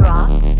rock.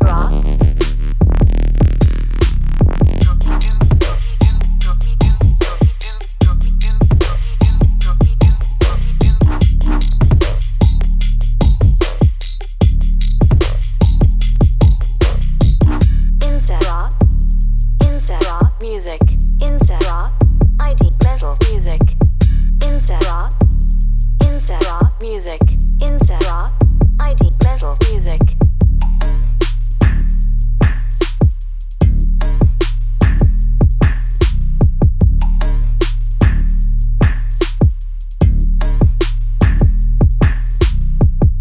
Rock.